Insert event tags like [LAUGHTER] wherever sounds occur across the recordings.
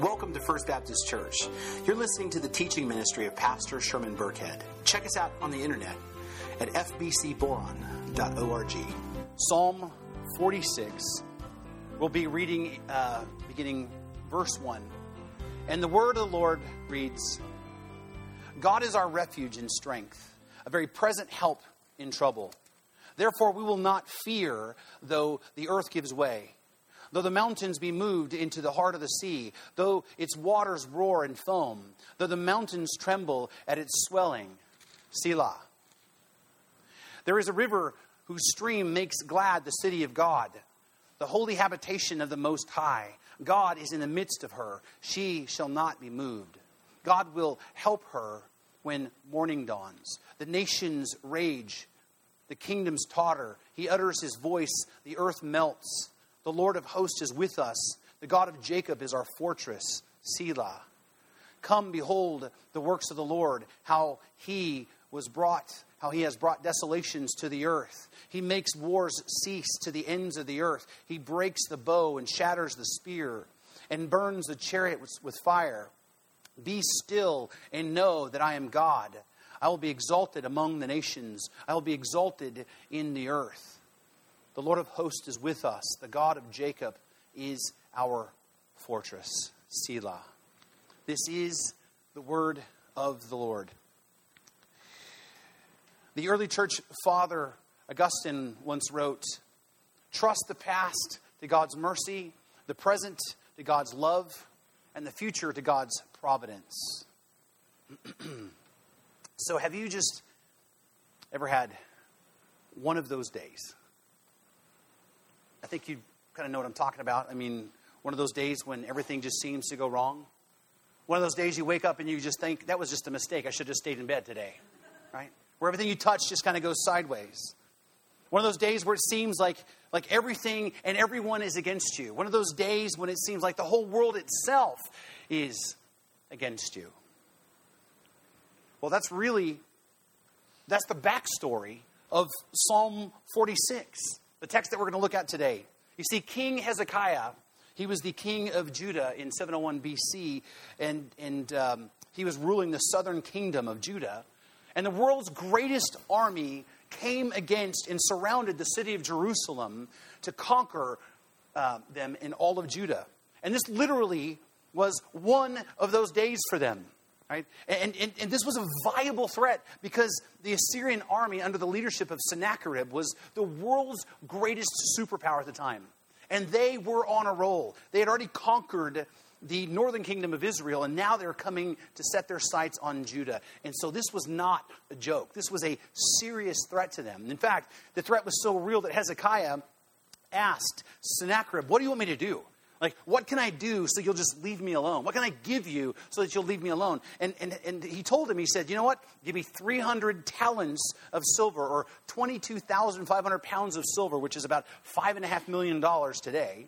Welcome to First Baptist Church. You're listening to the teaching ministry of Pastor Sherman Burkhead. Check us out on the internet at fbcboron.org. Psalm 46. We'll be reading uh, beginning verse 1. And the word of the Lord reads God is our refuge and strength, a very present help in trouble. Therefore, we will not fear, though the earth gives way, though the mountains be moved into the heart of the sea, though its waters roar and foam, though the mountains tremble at its swelling. Selah. There is a river whose stream makes glad the city of God, the holy habitation of the Most High. God is in the midst of her. She shall not be moved. God will help her when morning dawns. The nations rage the kingdoms totter. He utters his voice, the earth melts. The Lord of hosts is with us. The God of Jacob is our fortress. Selah. Come, behold the works of the Lord, how he was brought, how he has brought desolations to the earth. He makes wars cease to the ends of the earth. He breaks the bow and shatters the spear and burns the chariot with fire. Be still and know that I am God. I will be exalted among the nations. I will be exalted in the earth. The Lord of hosts is with us. The God of Jacob is our fortress. Selah. This is the word of the Lord. The early church father, Augustine, once wrote Trust the past to God's mercy, the present to God's love, and the future to God's providence. [CLEARS THROAT] So, have you just ever had one of those days? I think you kind of know what I'm talking about. I mean, one of those days when everything just seems to go wrong. One of those days you wake up and you just think, that was just a mistake. I should have stayed in bed today. Right? Where everything you touch just kind of goes sideways. One of those days where it seems like, like everything and everyone is against you. One of those days when it seems like the whole world itself is against you. Well, that's really that's the backstory of Psalm 46, the text that we're going to look at today. You see, King Hezekiah, he was the king of Judah in 701 BC, and, and um, he was ruling the southern kingdom of Judah. And the world's greatest army came against and surrounded the city of Jerusalem to conquer uh, them in all of Judah. And this literally was one of those days for them. Right? And, and, and, this was a viable threat because the Assyrian army, under the leadership of Sennacherib, was the world's greatest superpower at the time. And they were on a roll. They had already conquered the northern kingdom of Israel, and now they're coming to set their sights on Judah. And so this was not a joke. This was a serious threat to them. In fact, the threat was so real that Hezekiah asked Sennacherib, What do you want me to do? Like, what can I do so you'll just leave me alone? What can I give you so that you'll leave me alone? And, and, and he told him, he said, You know what? Give me 300 talents of silver or 22,500 pounds of silver, which is about $5.5 million today.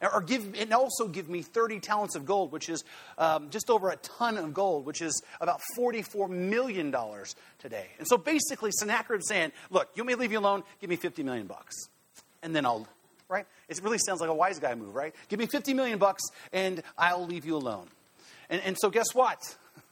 Or give, and also give me 30 talents of gold, which is um, just over a ton of gold, which is about $44 million today. And so basically, Sennacherib saying, Look, you may leave me alone, give me 50 million bucks. And then I'll right? It really sounds like a wise guy move, right? Give me 50 million bucks and I'll leave you alone. And, and so guess what? [LAUGHS]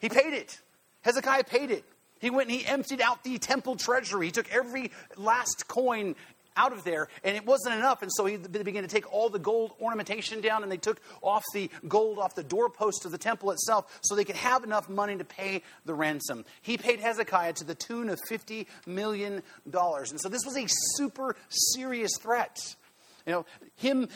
He paid it. Hezekiah paid it. He went and he emptied out the temple treasury. He took every last coin out of there, and it wasn't enough. And so he, began to take all the gold ornamentation down, and they took off the gold off the doorpost of the temple itself so they could have enough money to pay the ransom. He paid Hezekiah to the tune of $50 million. And so this was a super serious threat. You know, him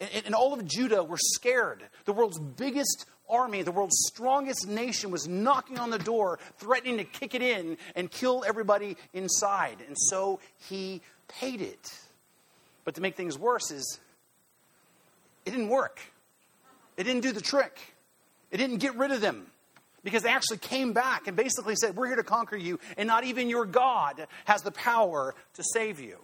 and all of Judah were scared. The world's biggest army, the world's strongest nation, was knocking on the door, threatening to kick it in and kill everybody inside. And so he paid it. But to make things worse is it didn't work. It didn't do the trick. It didn't get rid of them. Because they actually came back and basically said, We're here to conquer you, and not even your God has the power to save you.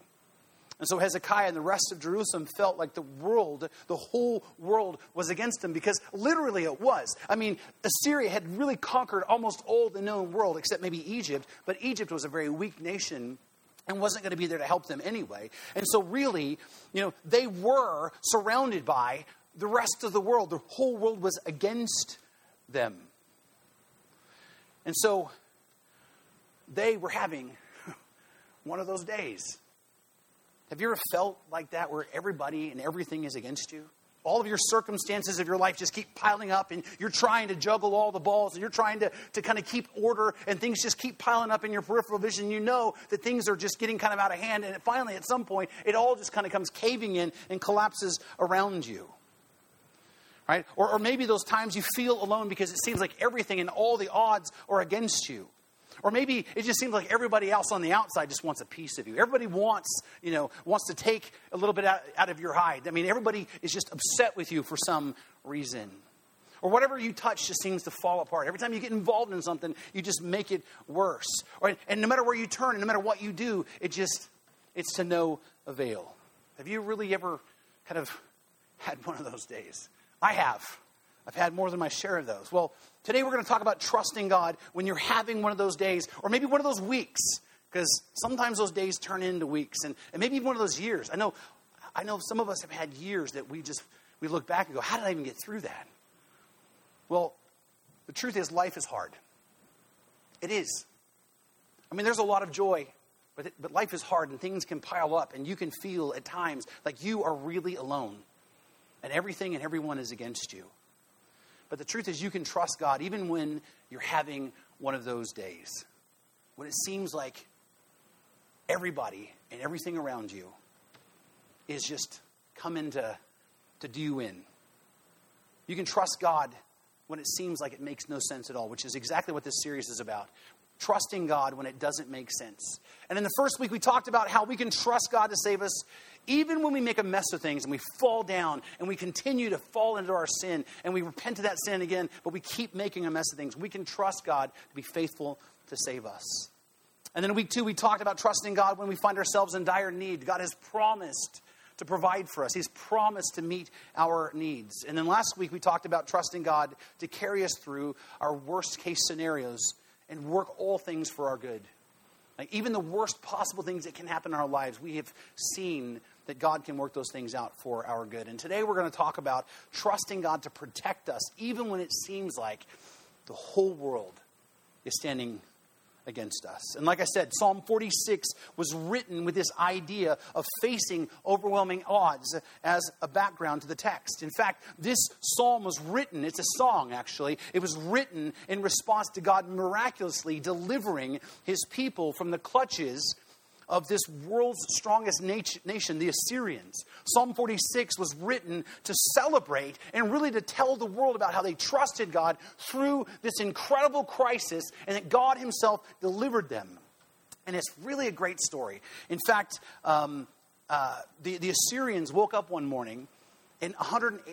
And so Hezekiah and the rest of Jerusalem felt like the world, the whole world was against them because literally it was. I mean, Assyria had really conquered almost all the known world except maybe Egypt, but Egypt was a very weak nation and wasn't going to be there to help them anyway. And so really, you know, they were surrounded by the rest of the world. The whole world was against them. And so they were having [LAUGHS] one of those days. Have you ever felt like that where everybody and everything is against you? All of your circumstances of your life just keep piling up, and you're trying to juggle all the balls, and you're trying to, to kind of keep order, and things just keep piling up in your peripheral vision. You know that things are just getting kind of out of hand, and finally, at some point, it all just kind of comes caving in and collapses around you. Right? Or, or maybe those times you feel alone because it seems like everything and all the odds are against you. Or maybe it just seems like everybody else on the outside just wants a piece of you. Everybody wants, you know, wants to take a little bit out, out of your hide. I mean, everybody is just upset with you for some reason. Or whatever you touch just seems to fall apart. Every time you get involved in something, you just make it worse. Or, and no matter where you turn, and no matter what you do, it just, it's to no avail. Have you really ever kind of had one of those days? I have. I've had more than my share of those. Well, today we're going to talk about trusting God when you're having one of those days, or maybe one of those weeks, because sometimes those days turn into weeks, and, and maybe even one of those years. I know, I know some of us have had years that we just we look back and go, "How did I even get through that?" Well, the truth is, life is hard. It is. I mean, there's a lot of joy, but, it, but life is hard, and things can pile up, and you can feel at times like you are really alone, and everything and everyone is against you. But the truth is, you can trust God even when you're having one of those days. When it seems like everybody and everything around you is just coming to, to do you in. You can trust God when it seems like it makes no sense at all, which is exactly what this series is about trusting God when it doesn't make sense. And in the first week, we talked about how we can trust God to save us even when we make a mess of things and we fall down and we continue to fall into our sin and we repent of that sin again, but we keep making a mess of things. We can trust God to be faithful to save us. And then week two, we talked about trusting God when we find ourselves in dire need. God has promised to provide for us. He's promised to meet our needs. And then last week we talked about trusting God to carry us through our worst case scenarios and work all things for our good. Like even the worst possible things that can happen in our lives, we have seen that God can work those things out for our good. And today we're going to talk about trusting God to protect us, even when it seems like the whole world is standing against us. And like I said, Psalm 46 was written with this idea of facing overwhelming odds as a background to the text. In fact, this psalm was written, it's a song actually, it was written in response to God miraculously delivering his people from the clutches of this world's strongest nation, the Assyrians. Psalm 46 was written to celebrate and really to tell the world about how they trusted God through this incredible crisis and that God Himself delivered them. And it's really a great story. In fact, um, uh, the, the Assyrians woke up one morning and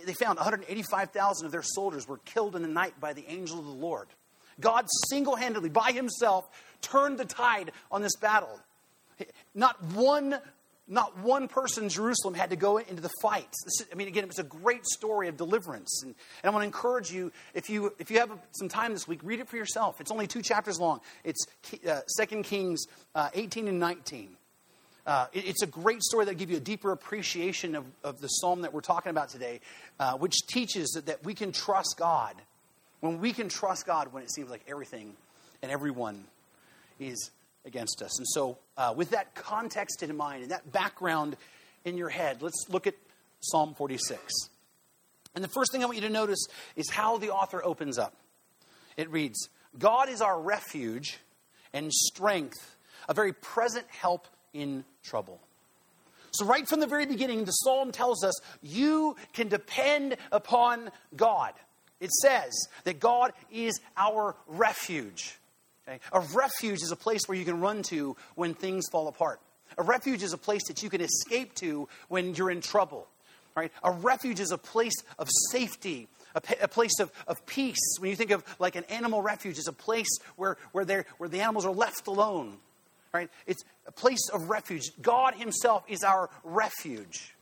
they found 185,000 of their soldiers were killed in the night by the angel of the Lord. God single handedly, by himself, turned the tide on this battle. Not one, not one person in Jerusalem had to go into the fight. Is, I mean, again, it was a great story of deliverance. And, and I want to encourage you if, you, if you have some time this week, read it for yourself. It's only two chapters long. It's uh, 2 Kings uh, 18 and 19. Uh, it, it's a great story that gives you a deeper appreciation of, of the psalm that we're talking about today, uh, which teaches that, that we can trust God. When we can trust God when it seems like everything and everyone is against us. And so, uh, with that context in mind and that background in your head, let's look at Psalm 46. And the first thing I want you to notice is how the author opens up. It reads God is our refuge and strength, a very present help in trouble. So, right from the very beginning, the psalm tells us you can depend upon God. It says that God is our refuge. Okay? A refuge is a place where you can run to when things fall apart. A refuge is a place that you can escape to when you're in trouble. Right? A refuge is a place of safety, a, a place of, of peace. When you think of like an animal refuge, it's a place where, where, where the animals are left alone. Right? It's a place of refuge. God Himself is our refuge.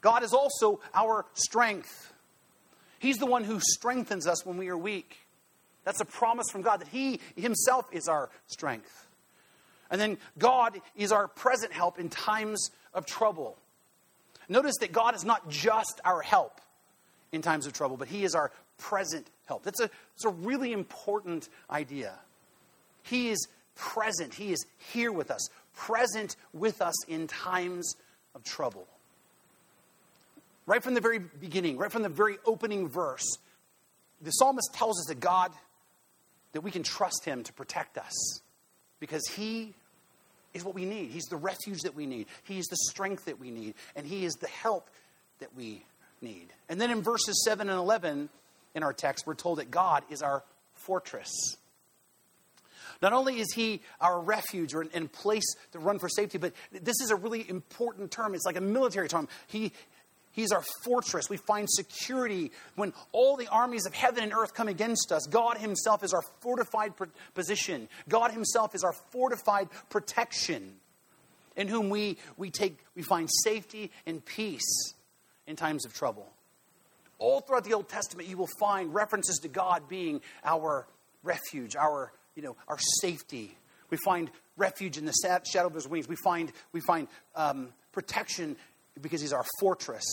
God is also our strength. He's the one who strengthens us when we are weak. That's a promise from God that He Himself is our strength. And then God is our present help in times of trouble. Notice that God is not just our help, in times of trouble, but He is our present help. That's a, that's a really important idea. He is present, He is here with us, present with us in times of trouble. Right from the very beginning, right from the very opening verse, the psalmist tells us that God, that we can trust Him to protect us because He is what we need. He's the refuge that we need, He is the strength that we need, and He is the help that we need. And then in verses 7 and 11 in our text, we're told that God is our fortress. Not only is he our refuge or place to run for safety, but this is a really important term. It's like a military term. He, He's our fortress. We find security when all the armies of heaven and earth come against us. God Himself is our fortified position. God Himself is our fortified protection, in whom we, we, take, we find safety and peace in times of trouble. All throughout the Old Testament, you will find references to God being our refuge, our, you know, our safety. We find refuge in the shadow of His wings. We find, we find um, protection because he's our fortress.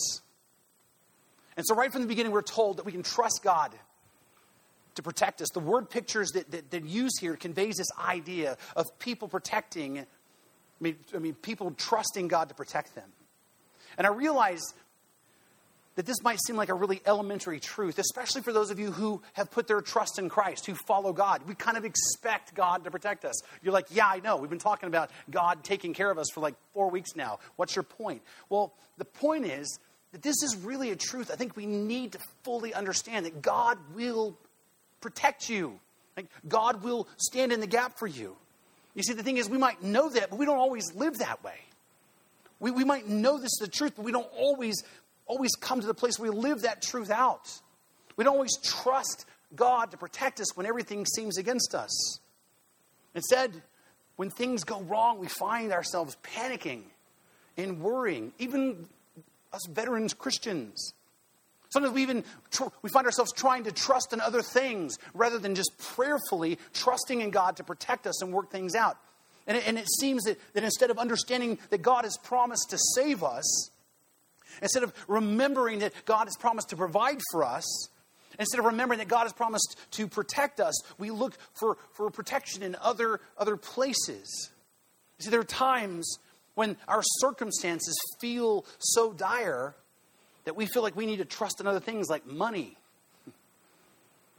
And so, right from the beginning, we're told that we can trust God to protect us. The word pictures that, that, that use here conveys this idea of people protecting, I mean, I mean, people trusting God to protect them. And I realize that this might seem like a really elementary truth, especially for those of you who have put their trust in Christ, who follow God. We kind of expect God to protect us. You're like, yeah, I know. We've been talking about God taking care of us for like four weeks now. What's your point? Well, the point is that this is really a truth I think we need to fully understand that God will protect you, like God will stand in the gap for you. You see, the thing is, we might know that, but we don't always live that way. We, we might know this is the truth, but we don't always always come to the place where we live that truth out. We don't always trust God to protect us when everything seems against us. Instead, when things go wrong, we find ourselves panicking and worrying, even us veterans Christians. Sometimes we even tr- we find ourselves trying to trust in other things rather than just prayerfully trusting in God to protect us and work things out. And it, and it seems that, that instead of understanding that God has promised to save us, Instead of remembering that God has promised to provide for us, instead of remembering that God has promised to protect us, we look for, for protection in other, other places. You see, there are times when our circumstances feel so dire that we feel like we need to trust in other things like money.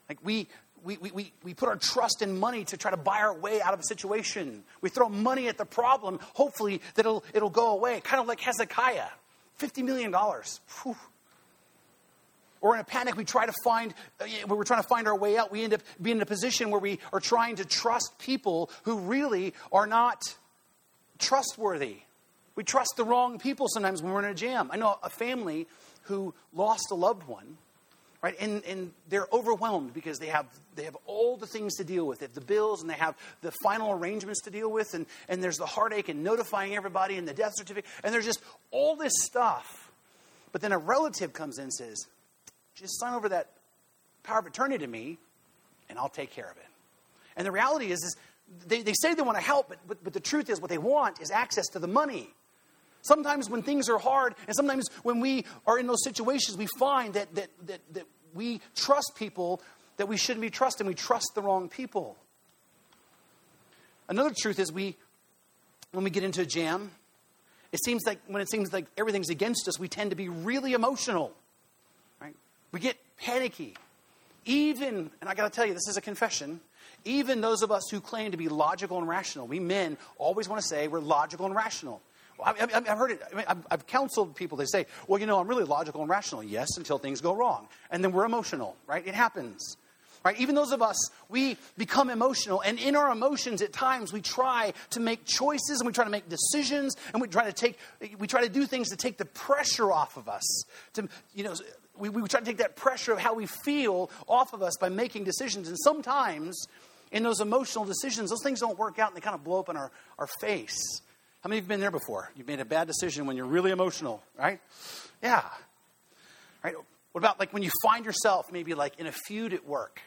Like we, we, we, we put our trust in money to try to buy our way out of a situation. We throw money at the problem, hopefully that it'll, it'll go away, kind of like Hezekiah. $50 million. Whew. Or in a panic, we try to find, uh, we're trying to find our way out. We end up being in a position where we are trying to trust people who really are not trustworthy. We trust the wrong people sometimes when we're in a jam. I know a family who lost a loved one right? And, and they're overwhelmed because they have, they have all the things to deal with. They have the bills and they have the final arrangements to deal with, and, and there's the heartache and notifying everybody and the death certificate, and there's just all this stuff. But then a relative comes in and says, just sign over that power of attorney to me, and I'll take care of it. And the reality is, is they, they say they want to help, but, but, but the truth is, what they want is access to the money. Sometimes when things are hard, and sometimes when we are in those situations, we find that, that, that, that we trust people that we shouldn't be trusting. We trust the wrong people. Another truth is we, when we get into a jam, it seems like when it seems like everything's against us, we tend to be really emotional. Right? We get panicky. Even, and I got to tell you, this is a confession. Even those of us who claim to be logical and rational, we men always want to say we're logical and rational. I've, I've heard it. I I've counseled people. They say, well, you know, I'm really logical and rational. Yes, until things go wrong. And then we're emotional, right? It happens. Right? Even those of us, we become emotional. And in our emotions, at times, we try to make choices and we try to make decisions and we try to take, we try to do things to take the pressure off of us. To, you know, we, we try to take that pressure of how we feel off of us by making decisions. And sometimes, in those emotional decisions, those things don't work out and they kind of blow up in our, our face. How many of you have been there before? You've made a bad decision when you're really emotional, right? Yeah. Right? What about like when you find yourself maybe like in a feud at work?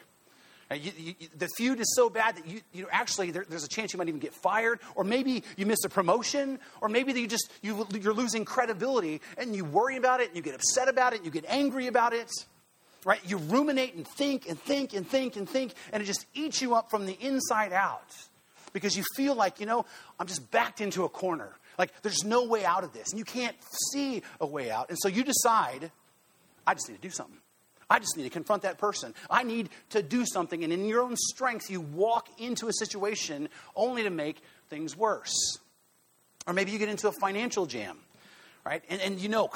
Right? You, you, the feud is so bad that you, you know, actually there, there's a chance you might even get fired, or maybe you miss a promotion, or maybe you just you, you're losing credibility, and you worry about it, and you get upset about it, and you get angry about it. right? You ruminate and think and think and think and think, and it just eats you up from the inside out because you feel like, you know, I'm just backed into a corner. Like there's no way out of this, and you can't see a way out. And so you decide, I just need to do something. I just need to confront that person. I need to do something. And in your own strength, you walk into a situation only to make things worse. Or maybe you get into a financial jam, right? And, and you know,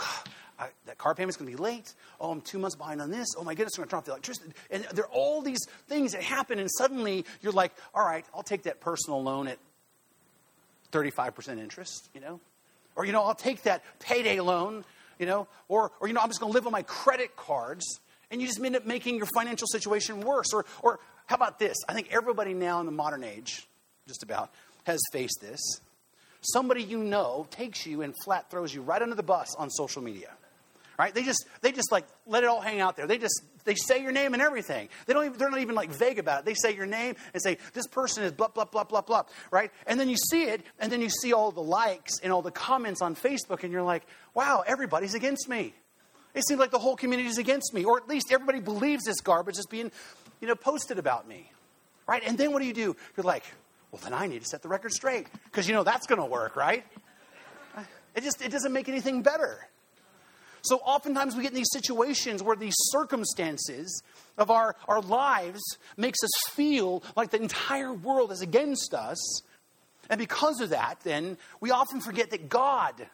I, that car payment's going to be late. Oh, I'm two months behind on this. Oh my goodness, I'm going to turn off the electricity. And there are all these things that happen, and suddenly you're like, all right, I'll take that personal loan at 35% interest, you know? Or, you know, I'll take that payday loan, you know? Or, or you know, I'm just going to live on my credit cards and you just end up making your financial situation worse. Or, or how about this? I think everybody now in the modern age, just about, has faced this. Somebody you know takes you and flat throws you right under the bus on social media. Right? They just they just like let it all hang out there. They just they say your name and everything. They don't even, they're not even like vague about it. They say your name and say this person is blah blah blah blah blah. Right? And then you see it, and then you see all the likes and all the comments on Facebook, and you're like, wow, everybody's against me. It seems like the whole community is against me, or at least everybody believes this garbage is being, you know, posted about me. Right? And then what do you do? You're like, well, then I need to set the record straight. Because you know that's going to work, right? It just it doesn't make anything better. So oftentimes we get in these situations where these circumstances of our, our lives makes us feel like the entire world is against us. And because of that, then we often forget that God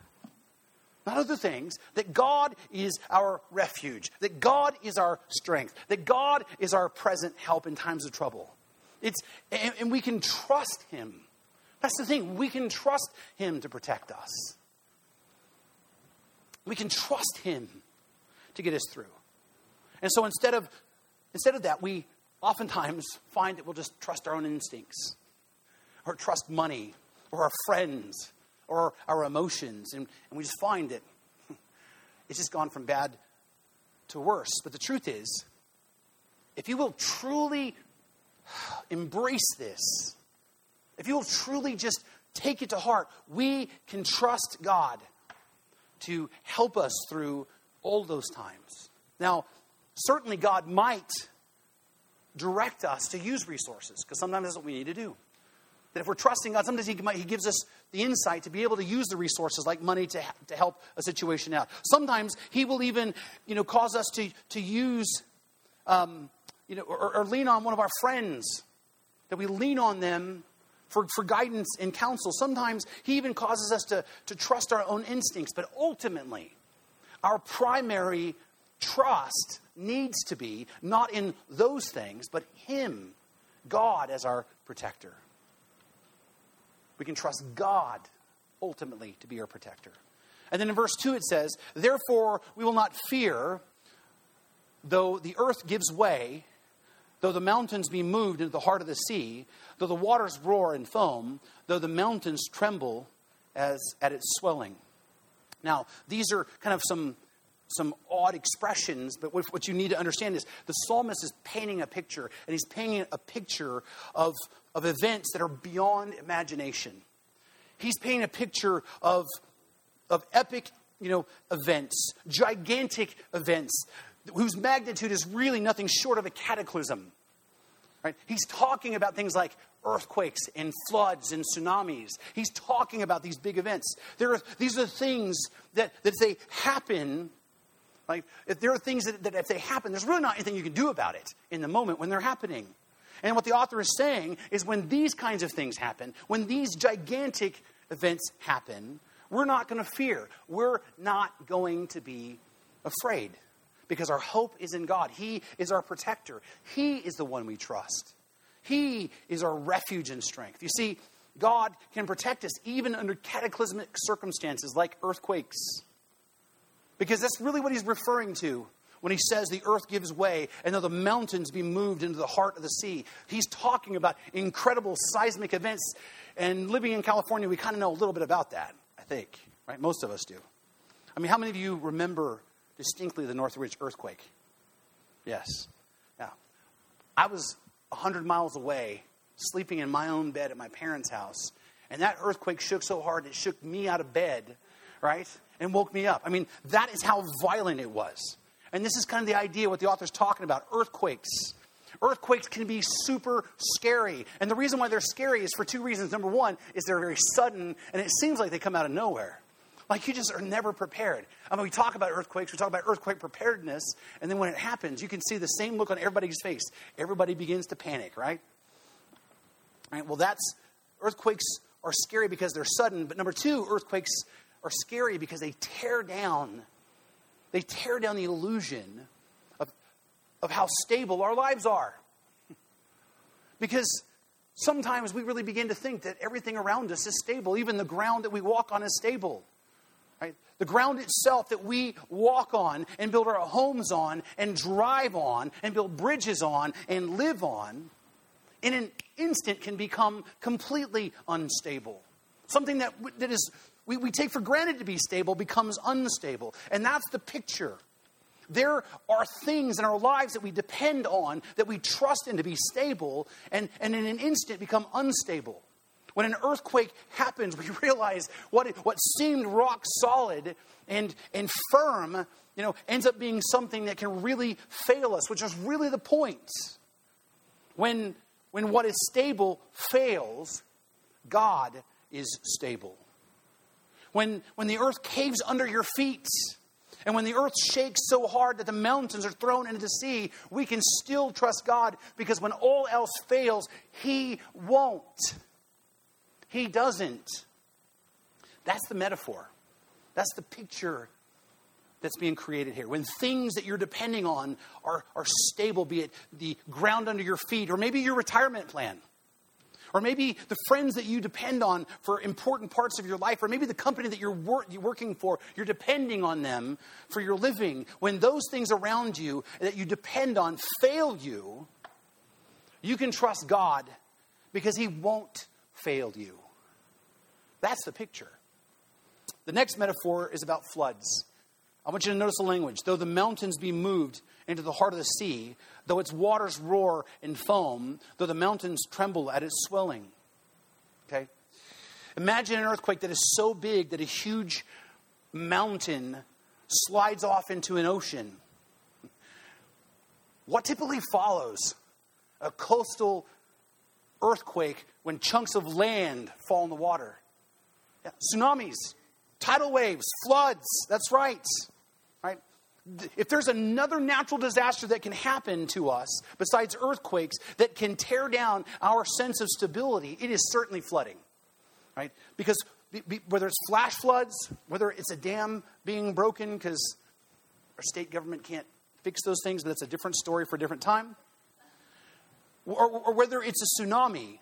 not other things, that God is our refuge, that God is our strength, that God is our present help in times of trouble. It's, and, and we can trust Him. That's the thing. We can trust Him to protect us. We can trust Him to get us through. And so instead of, instead of that, we oftentimes find that we'll just trust our own instincts or trust money or our friends or our emotions. And, and we just find that it's just gone from bad to worse. But the truth is, if you will truly embrace this, if you will truly just take it to heart, we can trust God to help us through all those times. Now, certainly God might direct us to use resources, because sometimes that's what we need to do. That if we're trusting God, sometimes he, he gives us the insight to be able to use the resources like money to, to help a situation out. Sometimes He will even, you know, cause us to, to use, um, you know, or, or lean on one of our friends, that we lean on them for, for guidance and counsel. Sometimes He even causes us to, to trust our own instincts, but ultimately, our primary trust needs to be not in those things, but Him, God, as our protector. We can trust God ultimately to be our protector. And then in verse 2 it says, Therefore we will not fear, though the earth gives way, though the mountains be moved into the heart of the sea, though the waters roar and foam, though the mountains tremble as at its swelling. Now, these are kind of some some odd expressions, but what you need to understand is the psalmist is painting a picture, and he's painting a picture of, of events that are beyond imagination. He's painting a picture of, of epic you know, events, gigantic events, whose magnitude is really nothing short of a cataclysm. Right? He's talking about things like earthquakes and floods and tsunamis. He's talking about these big events. There are, these are things that, that if they happen, like, if there are things that, that if they happen, there's really not anything you can do about it in the moment when they're happening. And what the author is saying is when these kinds of things happen, when these gigantic events happen, we're not going to fear. We're not going to be afraid because our hope is in God. He is our protector, He is the one we trust. He is our refuge and strength. You see, God can protect us even under cataclysmic circumstances like earthquakes because that's really what he's referring to when he says the earth gives way and though the mountains be moved into the heart of the sea. He's talking about incredible seismic events. And living in California, we kind of know a little bit about that, I think, right? Most of us do. I mean, how many of you remember distinctly the Northridge earthquake? Yes. Now, I was 100 miles away, sleeping in my own bed at my parents' house, and that earthquake shook so hard it shook me out of bed, right? and woke me up. I mean, that is how violent it was. And this is kind of the idea what the author's talking about earthquakes. Earthquakes can be super scary. And the reason why they're scary is for two reasons. Number one is they're very sudden, and it seems like they come out of nowhere. Like you just are never prepared. I mean, we talk about earthquakes, we talk about earthquake preparedness, and then when it happens, you can see the same look on everybody's face. Everybody begins to panic, right? Well, that's earthquakes are scary because they're sudden, but number two, earthquakes are scary because they tear down, they tear down the illusion of, of how stable our lives are. [LAUGHS] Because sometimes we really begin to think that everything around us is stable, even the ground that we walk on is stable. Right? The ground itself that we walk on and build our homes on and drive on and build bridges on and live on in an instant can become completely unstable. Something that, that is, we, we take for granted to be stable becomes unstable. And that's the picture. There are things in our lives that we depend on, that we trust in to be stable, and, and in an instant become unstable. When an earthquake happens, we [LAUGHS] realize what, what seemed rock solid and, and firm, you know, ends up being something that can really fail us, which is really the point. When when what is stable fails, God is stable. When, when the earth caves under your feet, and when the earth shakes so hard that the mountains are thrown into the sea, we can still trust God because when all else fails, He won't. He doesn't. That's the metaphor. That's the picture that's being created here. When things that you're depending on are, are stable, be it the ground under your feet, or maybe your retirement plan, or maybe the friends that you depend on for important parts of your life, or maybe the company that you're, wor- you're working for, you're depending on them for your living. When those things around you that you depend on fail you, you can trust God because He won't fail you. That's the picture. The next metaphor is about floods. I want you to notice the language. Though the mountains be moved into the heart of the sea, though its waters roar and foam, though the mountains tremble at its swelling. Okay? Imagine an earthquake that is so big that a huge mountain slides off into an ocean. What typically follows a coastal earthquake when chunks of land fall in the water? Yeah, tsunamis, tidal waves, floods. That's right. Right? If there's another natural disaster that can happen to us besides earthquakes that can tear down our sense of stability, it is certainly flooding. Right? Because whether it's flash floods, whether it's a dam being broken because our state government can't fix those things, but that's a different story for a different time. Or, or whether it's a tsunami,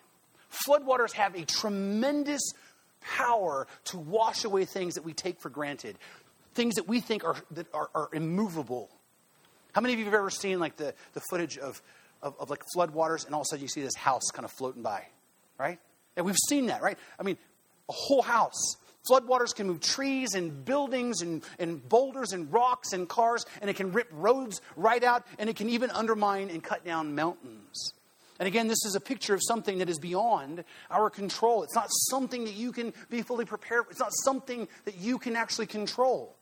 floodwaters have a tremendous power to wash away things that we take for granted, things that we think are, that are, are immovable. How many of you have ever seen like the, the footage of, of, of like floodwaters and all of a sudden you see this house kind of floating by, right? And we've seen that, right? I mean, a whole house. Floodwaters can move trees and buildings and, and boulders and rocks and cars, and it can rip roads right out, and it can even undermine and cut down mountains. And again, this is a picture of something that is beyond our control. It's not something that you can be fully prepared for. It's not something that you can actually control.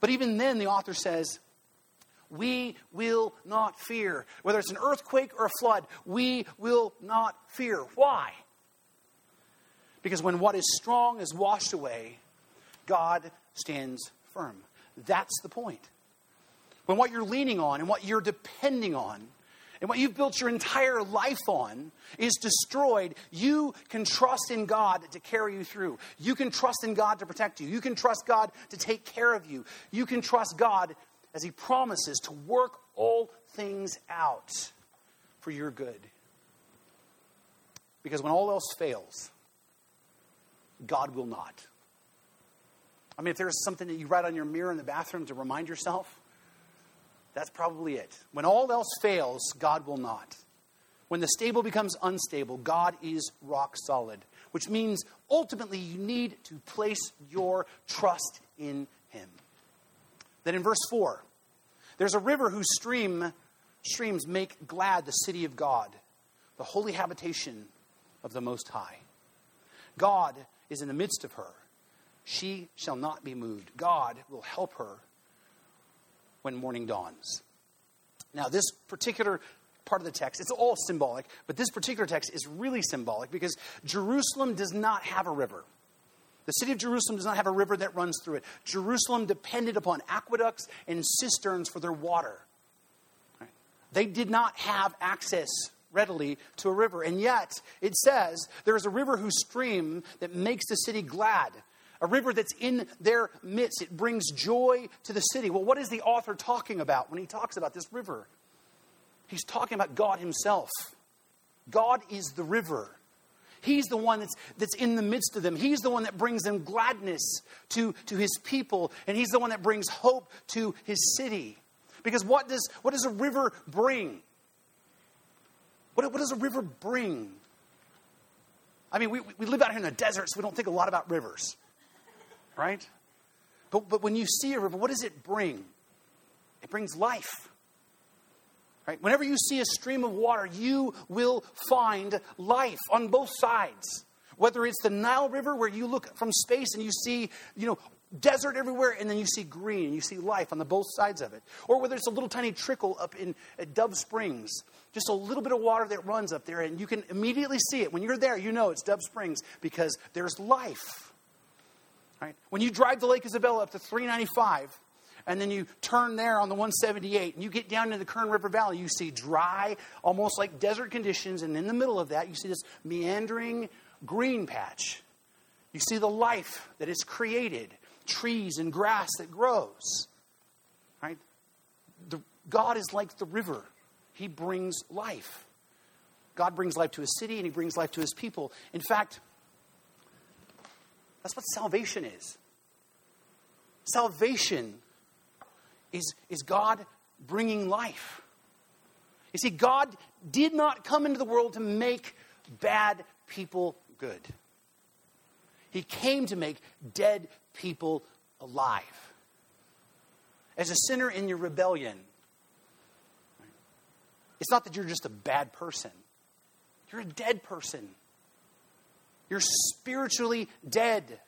But even then, the author says, we will not fear. Whether it's an earthquake or a flood, we will not fear. Why? Because when what is strong is washed away, God stands firm. That's the point. When what you're leaning on and what you're depending on and what you've built your entire life on is destroyed, you can trust in God to carry you through. You can trust in God to protect you. You can trust God to take care of you. You can trust God as He promises to work all things out for your good. Because when all else fails, God will not. I mean, if there's something that you write on your mirror in the bathroom to remind yourself, that's probably it. When all else fails, God will not. When the stable becomes unstable, God is rock solid, which means ultimately you need to place your trust in Him. Then in verse 4, there's a river whose stream, streams make glad the city of God, the holy habitation of the Most High. God is in the midst of her. She shall not be moved. God will help her when morning dawns. Now, this particular part of the text, it's all symbolic, but this particular text is really symbolic because Jerusalem does not have a river. The city of Jerusalem does not have a river that runs through it. Jerusalem depended upon aqueducts and cisterns for their water. They did not have access readily to a river. And yet, it says there is a river whose stream that makes the city glad. A river that's in their midst. It brings joy to the city. Well, what is the author talking about when he talks about this river? He's talking about God Himself. God is the river. He's the one that's, that's in the midst of them. He's the one that brings them gladness to, to his people, and he's the one that brings hope to his city. Because what does, what does a river bring? What, what does a river bring? I mean, we, we live out here in the desert, so we don't think a lot about rivers, right? But, but when you see a river, what does it bring? It brings life. Right? Whenever you see a stream of water, you will find life on both sides. Whether it's the Nile River, where you look from space and you see, you know, desert everywhere, and then you see green, and you see life on the both sides of it. Or whether it's a little tiny trickle up in Dove Springs, just a little bit of water that runs up there, and you can immediately see it. When you're there, you know it's Dove Springs because there's life. Right? When you drive the Lake Isabella up to 395, and then you turn there on the 178 and you get down into the Kern River Valley, you see dry, almost like desert conditions, and in the middle of that, you see this meandering green patch. You see the life that is created, trees and grass that grows. Right? The, God is like the river. He brings life. God brings life to his city and he brings life to his people. In fact, that's what salvation is. Salvation is, is God bringing life. You see, God did not come into the world to make bad people good, He came to make dead people alive. As a sinner in your rebellion, it's not that you're just a bad person, you're a dead person. You're spiritually dead.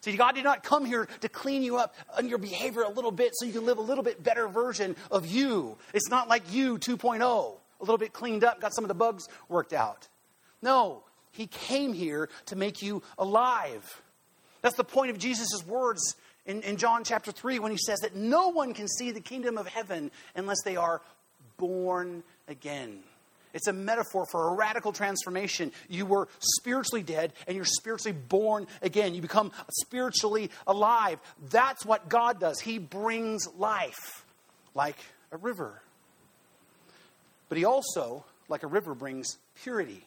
See, God did not come here to clean you up on your behavior a little bit so you can live a little bit better version of you. It's not like you 2.0, a little bit cleaned up, got some of the bugs worked out. No, He came here to make you alive. That's the point of Jesus' words in, in John chapter 3 when he says that no one can see the kingdom of heaven unless they are born again. It's a metaphor for a radical transformation. You were spiritually dead and you're spiritually born again. You become spiritually alive. That's what God does. He brings life like a river. But He also, like a river, brings purity.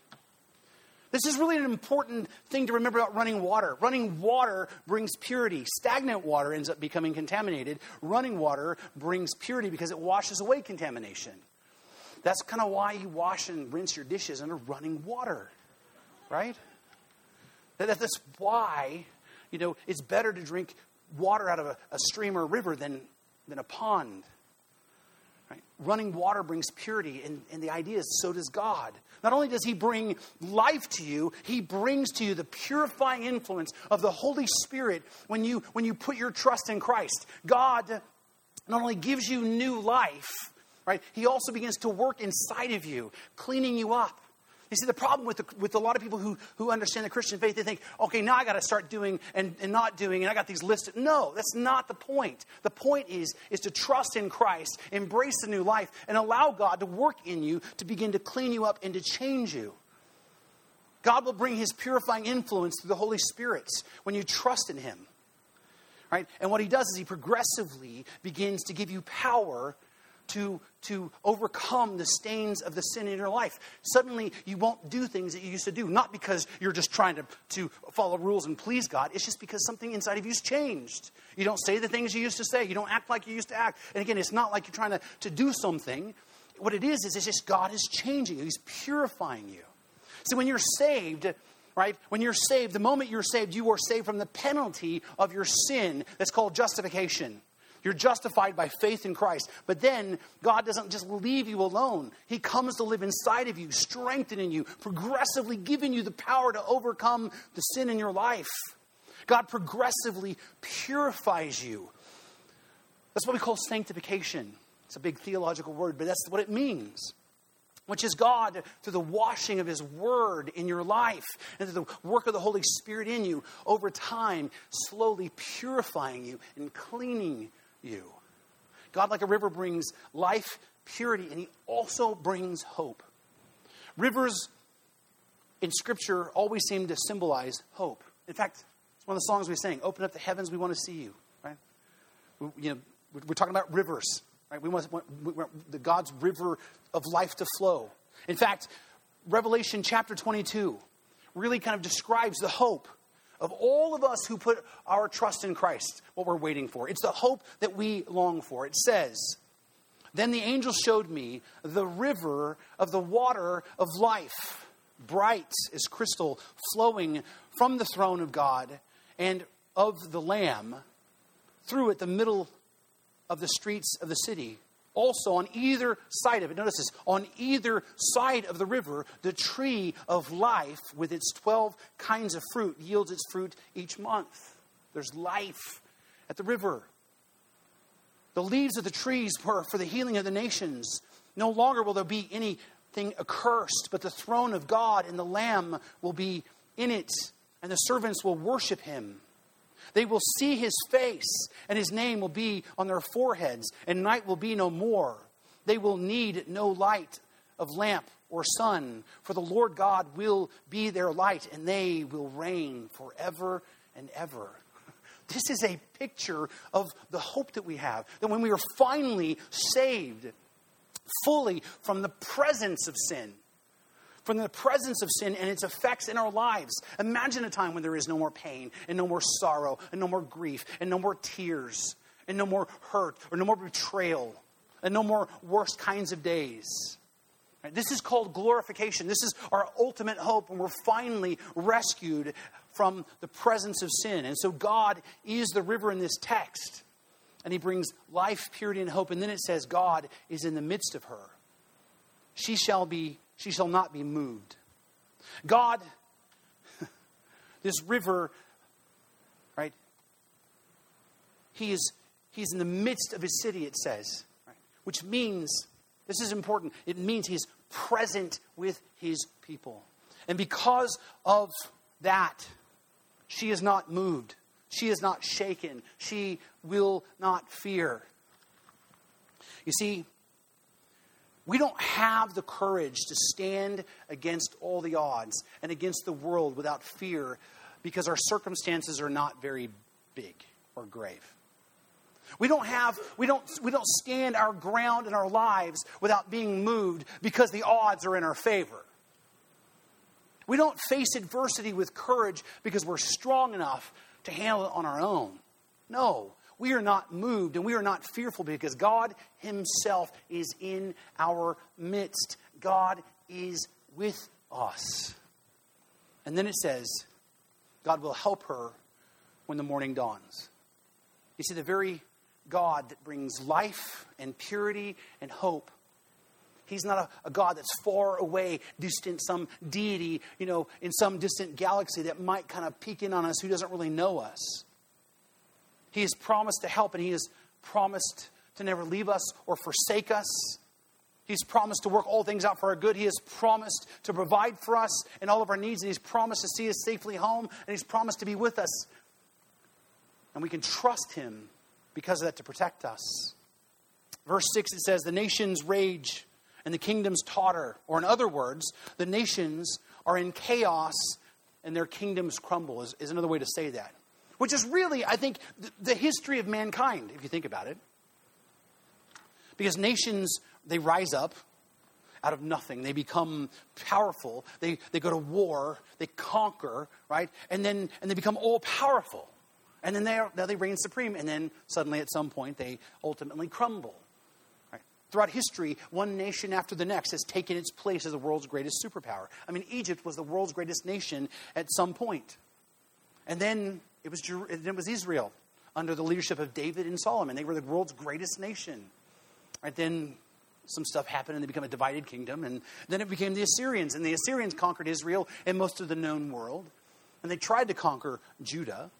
This is really an important thing to remember about running water. Running water brings purity. Stagnant water ends up becoming contaminated. Running water brings purity because it washes away contamination. That's kind of why you wash and rinse your dishes under running water, right? That's why, you know, it's better to drink water out of a, a stream or a river than, than a pond. Right? Running water brings purity, and, and the idea is so does God. Not only does He bring life to you, He brings to you the purifying influence of the Holy Spirit when you, when you put your trust in Christ. God not only gives you new life, right? He also begins to work inside of you, cleaning you up. You see, the problem with, the, with a lot of people who, who understand the Christian faith, they think, okay, now I got to start doing and, and not doing, and I got these lists. No, that's not the point. The point is, is to trust in Christ, embrace the new life, and allow God to work in you to begin to clean you up and to change you. God will bring his purifying influence through the Holy Spirit when you trust in him. Right? And what he does is he progressively begins to give you power to, to overcome the stains of the sin in your life. Suddenly, you won't do things that you used to do, not because you're just trying to, to follow rules and please God. It's just because something inside of you's changed. You don't say the things you used to say, you don't act like you used to act. And again, it's not like you're trying to, to do something. What it is, is it's just God is changing you, He's purifying you. See, when you're saved, right? When you're saved, the moment you're saved, you are saved from the penalty of your sin that's called justification. You're justified by faith in Christ. But then God doesn't just leave you alone. He comes to live inside of you, strengthening you, progressively giving you the power to overcome the sin in your life. God progressively purifies you. That's what we call sanctification. It's a big theological word, but that's what it means. Which is God, through the washing of His Word in your life and through the work of the Holy Spirit in you, over time, slowly purifying you and cleaning you. God, like a river, brings life, purity, and He also brings hope. Rivers in Scripture always seem to symbolize hope. In fact, it's one of the songs we sing Open up the heavens, we want to see you, right? We, you know, we're talking about rivers, right? We want, we want the God's river of life to flow. In fact, Revelation chapter 22 really kind of describes the hope of all of us who put our trust in Christ, what we're waiting for. It's the hope that we long for. It says, Then the angel showed me the river of the water of life, bright as crystal, flowing from the throne of God and of the Lamb through it the middle of the streets of the city. Also, on either side of it, notice this, on either side of the river, the tree of life with its 12 kinds of fruit yields its fruit each month. There's life at the river. The leaves of the trees were for the healing of the nations. No longer will there be anything accursed, but the throne of God and the Lamb will be in it, and the servants will worship him. They will see his face, and his name will be on their foreheads, and night will be no more. They will need no light of lamp or sun, for the Lord God will be their light, and they will reign forever and ever. [LAUGHS] This is a picture of the hope that we have that when we are finally saved fully from the presence of sin, from the presence of sin and its effects in our lives. Imagine a time when there is no more pain and no more sorrow and no more grief and no more tears and no more hurt or no more betrayal and no more worst kinds of days. This is called glorification. This is our ultimate hope when we're finally rescued from the presence of sin. And so God is the river in this text. And he brings life, purity, and hope. And then it says, God is in the midst of her. She shall be she shall not be moved. God, [LAUGHS] this river, right? He is he's in the midst of his city, it says, right? which means, this is important, it means he's present with his people. And because of that, she is not moved. She is not shaken. She will not fear. You see, we don't have the courage to stand against all the odds and against the world without fear because our circumstances are not very big or grave. We don't have we don't we don't stand our ground in our lives without being moved because the odds are in our favor. We don't face adversity with courage because we're strong enough to handle it on our own. No, we are not moved and we are not fearful because God Himself is in our midst. God is with us. And then it says, God will help her when the morning dawns. You see, the very God that brings life and purity and hope. He's not a, a, God that's far away, distant, some deity, you know, in some distant galaxy that might kind of peek in on us who doesn't really know us. He has promised to help, and He has promised to never leave us or forsake us. He's promised to work all things out for our good. He has promised to provide for us in all of our needs, and He's promised to see us safely home, and He's promised to be with us. And we can trust Him because of that to protect us. Verse 6 it says, The nations rage and the kingdoms totter. Or, in other words, the nations are in chaos and their kingdoms crumble, is, is another way to say that which is really, I think, the history of mankind, if you think about it. Because nations, they rise up out of nothing. They become powerful. They, they go to war. They conquer, right? And then and they become all powerful. And then they, are, now they reign supreme. And then suddenly, at some point, they ultimately crumble. Right? Throughout history, one nation after the next has taken its place as the world's greatest superpower. I mean, Egypt was the world's greatest nation at some point. And then it was, it was Israel under the leadership of David and Solomon. They were the world's greatest nation. Right then, some stuff happened and they became a divided kingdom. And then it became the Assyrians. And the Assyrians conquered Israel and most of the known world. And they tried to conquer Judah.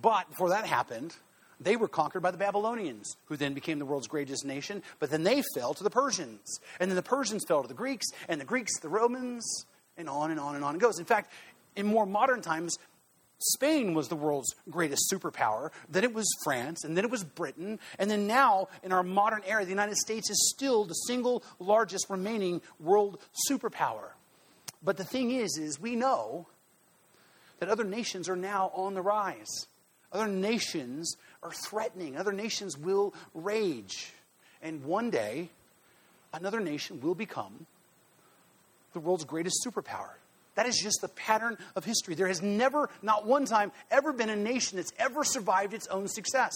But before that happened, They were conquered by the Babylonians, who then became the world's greatest nation, but then they fell to the Persians. And then the Persians fell to the Greeks, and the Greeks the Romans, and on and on and on it goes. In fact, in more modern times, Spain was the world's greatest superpower. Then it was France, and then it was Britain. And then now, in our modern era, the United States is still the single largest remaining world superpower. But the thing is, is we know that other nations are now on the rise. Other nations are threatening. Other nations will rage. And one day, another nation will become the world's greatest superpower. That is just the pattern of history. There has never, not one time, ever been a nation that's ever survived its own success.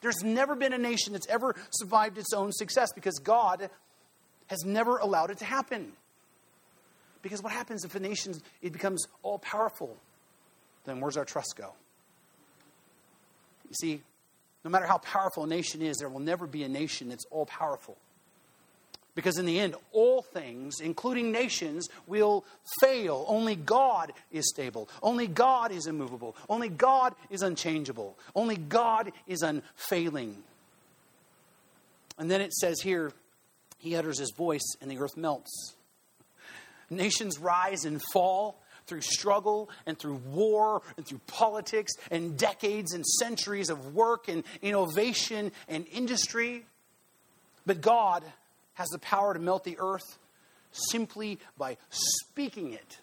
There's never been a nation that's ever survived its own success because God has never allowed it to happen. Because what happens if a nation it becomes all powerful? Then where's our trust go? You see, no matter how powerful a nation is, there will never be a nation that's all powerful. Because in the end, all things, including nations, will fail. Only God is stable. Only God is immovable. Only God is unchangeable. Only God is unfailing. And then it says here, He utters His voice and the earth melts. Nations rise and fall through struggle and through war and through politics and decades and centuries of work and innovation and industry. But God has the power to melt the earth simply by speaking it.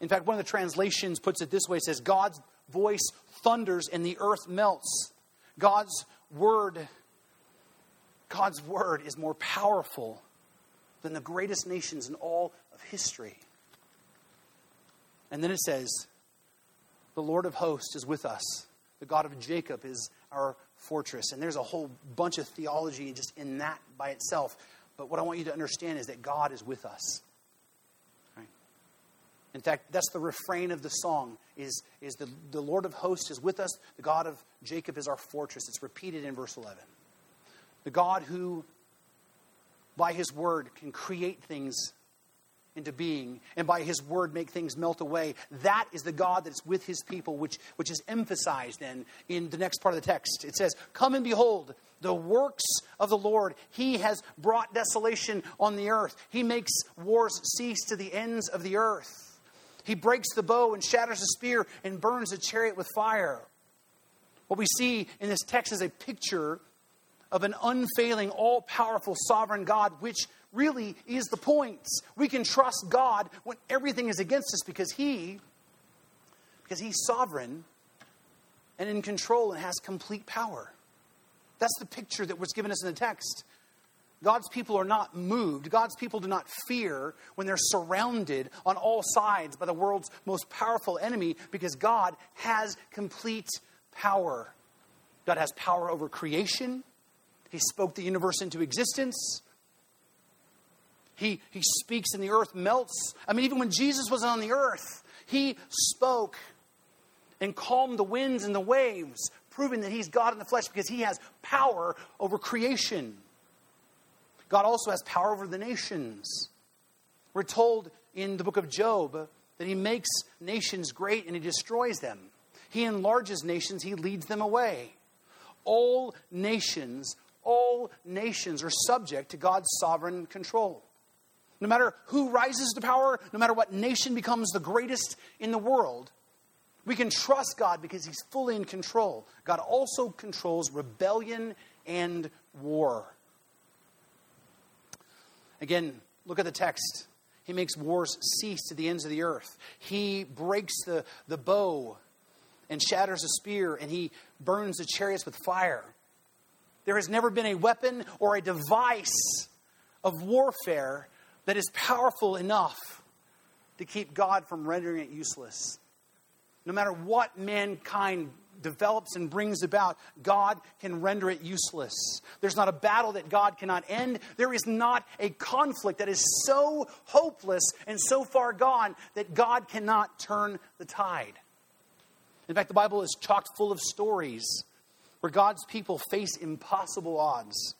In fact, one of the translations puts it this way it says, God's voice thunders and the earth melts. God's word, God's word is more powerful than the greatest nations in all of history. And then it says, The Lord of hosts is with us. The God of Jacob is our fortress. And there's a whole bunch of theology just in that by itself. But what I want you to understand is that God is with us. In fact, that's the refrain of the song is, is the, the Lord of hosts is with us. The God of Jacob is our fortress. It's repeated in verse 11. The God who, by his word, can create things into being and by his word make things melt away. That is the God that's with his people, which, which is emphasized then in the next part of the text. It says, Come and behold the works of the Lord. He has brought desolation on the earth, he makes wars cease to the ends of the earth. He breaks the bow and shatters the spear and burns a chariot with fire. What we see in this text is a picture of an unfailing, all powerful, sovereign God, which really is the point. We can trust God when everything is against us because He, because He's sovereign and in control and has complete power. That's the picture that was given us in the text. God's people are not moved. God's people do not fear when they're surrounded on all sides by the world's most powerful enemy because God has complete power. God has power over creation. He spoke the universe into existence. He, he speaks and the earth melts. I mean, even when Jesus was on the earth, he spoke and calmed the winds and the waves, proving that he's God in the flesh because he has power over creation. God also has power over the nations. We're told in the book of Job that he makes nations great and he destroys them. He enlarges nations, he leads them away. All nations, all nations are subject to God's sovereign control. No matter who rises to power, no matter what nation becomes the greatest in the world, we can trust God because He's fully in control. God also controls rebellion and war. Again, look at the text. He makes wars cease to the ends of the earth. He breaks the, the bow and shatters a spear, and he burns the chariots with fire. There has never been a weapon or a device of warfare that is powerful enough to keep God from rendering it useless. No matter what mankind develops and brings about, God can render it useless. There's not a battle that God cannot end. There is not a conflict that is so hopeless and so far gone that God cannot turn the tide. In fact, the Bible is chocked full of stories where God's people face impossible odds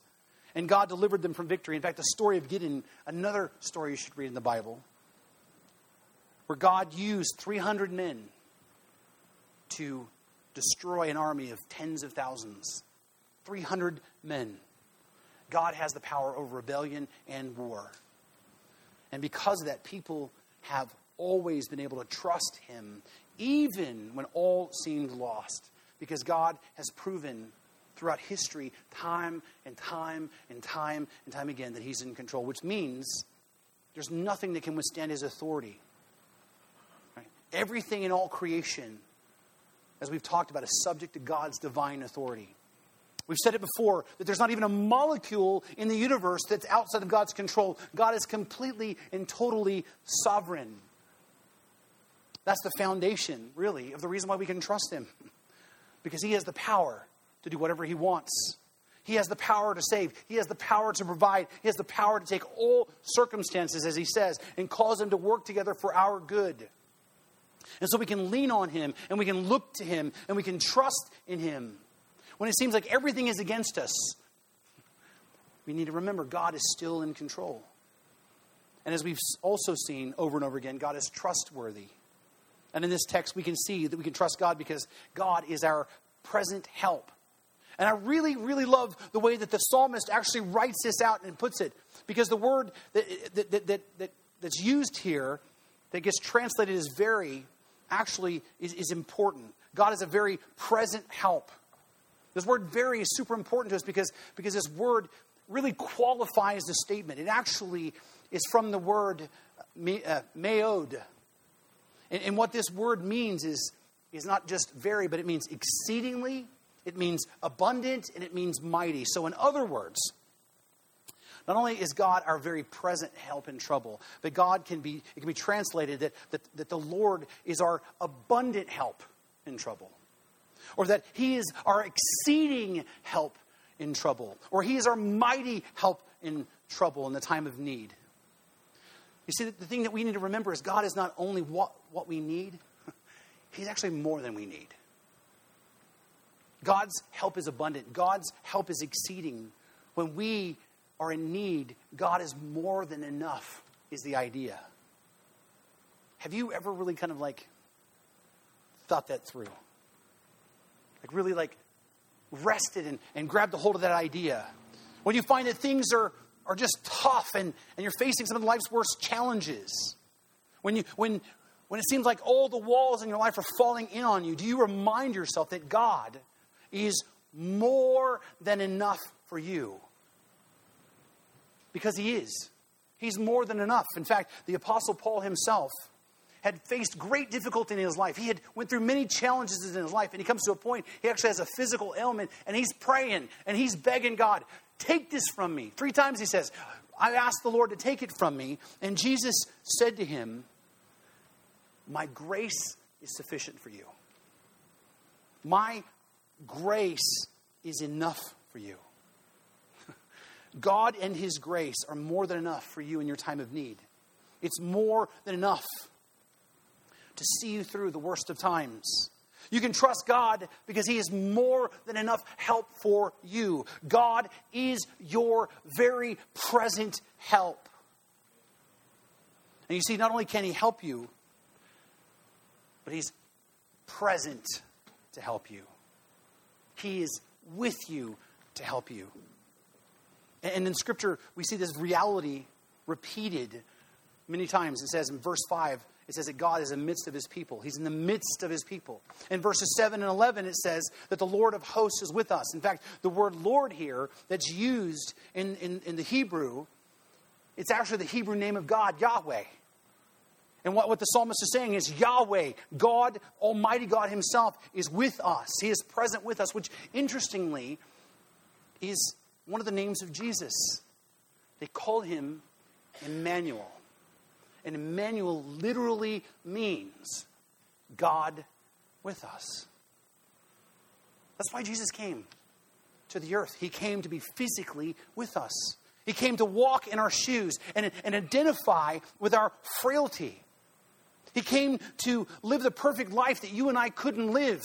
and God delivered them from victory. In fact, the story of Gideon, another story you should read in the Bible, where God used 300 men to destroy an army of tens of thousands, 300 men. God has the power over rebellion and war. And because of that, people have always been able to trust Him, even when all seemed lost, because God has proven throughout history, time and time and time and time again, that He's in control, which means there's nothing that can withstand His authority. Right? Everything in all creation, as we've talked about, is subject to God's divine authority. We've said it before that there's not even a molecule in the universe that's outside of God's control. God is completely and totally sovereign. That's the foundation, really, of the reason why we can trust Him. [LAUGHS] Because He has the power to do whatever He wants. He has the power to save. He has the power to provide. He has the power to take all circumstances, as He says, and cause them to work together for our good. And so we can lean on Him, and we can look to Him, and we can trust in Him. When it seems like everything is against us, we need to remember God is still in control. And as we've also seen over and over again, God is trustworthy. And in this text, we can see that we can trust God because God is our present help. And I really, really love the way that the psalmist actually writes this out and puts it. Because the word that, that, that, that, that's used here, that gets translated as very, actually is, is important. God is a very present help. This word very is super important to us because, because this word really qualifies the statement. It actually is from the word uh, meod, and, and what this word means is, is not just very, but it means exceedingly, it means abundant, and it means mighty. So, in other words, not only is God our very present help in trouble, but God can be, it can be translated that, that, that the Lord is our abundant help in trouble. Or that He is our exceeding help in trouble. Or He is our mighty help in trouble in the time of need. You see, the thing that we need to remember is God is not only what, what we need, [LAUGHS] He's actually more than we need. God's help is abundant, God's help is exceeding. When we are in need, God is more than enough, is the idea. Have you ever really kind of like thought that through? Like, really, like, rested and, and grabbed a hold of that idea? When you find that things are are just tough and, and you're facing some of life's worst challenges, when, you, when, when it seems like all the walls in your life are falling in on you, do you remind yourself that God is more than enough for you? Because He is. He's more than enough. In fact, the Apostle Paul himself had faced great difficulty in his life. He had went through many challenges in his life, and he comes to a point he actually has a physical ailment, and he's praying and he's begging God, Take this from me. Three times he says, I asked the Lord to take it from me. And Jesus said to him, My grace is sufficient for you. My grace is enough for you. [LAUGHS] God and His grace are more than enough for you in your time of need. It's more than enough to see you through the worst of times. You can trust God because He is more than enough help for you. God is your very present help. And you see, not only can He help you, but He's present to help you. He is with you to help you. And in Scripture, we see this reality repeated many times. It says in verse 5 it says that God is in the midst of his people. He's in the midst of his people. In verses 7 and 11, it says that the Lord of hosts is with us. In fact, the word Lord here that's used in, in, in the Hebrew, it's actually the Hebrew name of God, Yahweh. And what, what the psalmist is saying is Yahweh, God, Almighty God Himself, is with us. He is present with us, which interestingly is one of the names of Jesus. They call him Emmanuel. And Emmanuel literally means God with us. That's why Jesus came to the earth. He came to be physically with us. He came to walk in our shoes and, and identify with our frailty. He came to live the perfect life that you and I couldn't live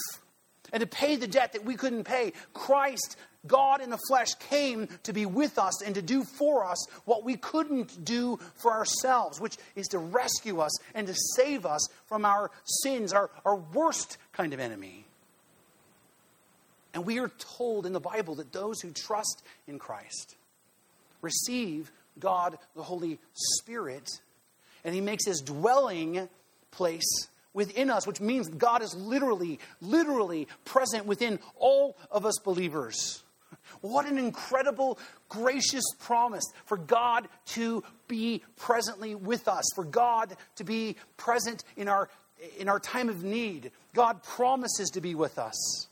and to pay the debt that we couldn't pay. Christ God in the flesh came to be with us and to do for us what we couldn't do for ourselves, which is to rescue us and to save us from our sins, our, our worst kind of enemy. And we are told in the Bible that those who trust in Christ receive God the Holy Spirit, and He makes His dwelling place within us, which means God is literally, literally present within all of us believers. What an incredible, gracious promise for God to be presently with us, for God to be present in our, in our time of need. God promises to be with us.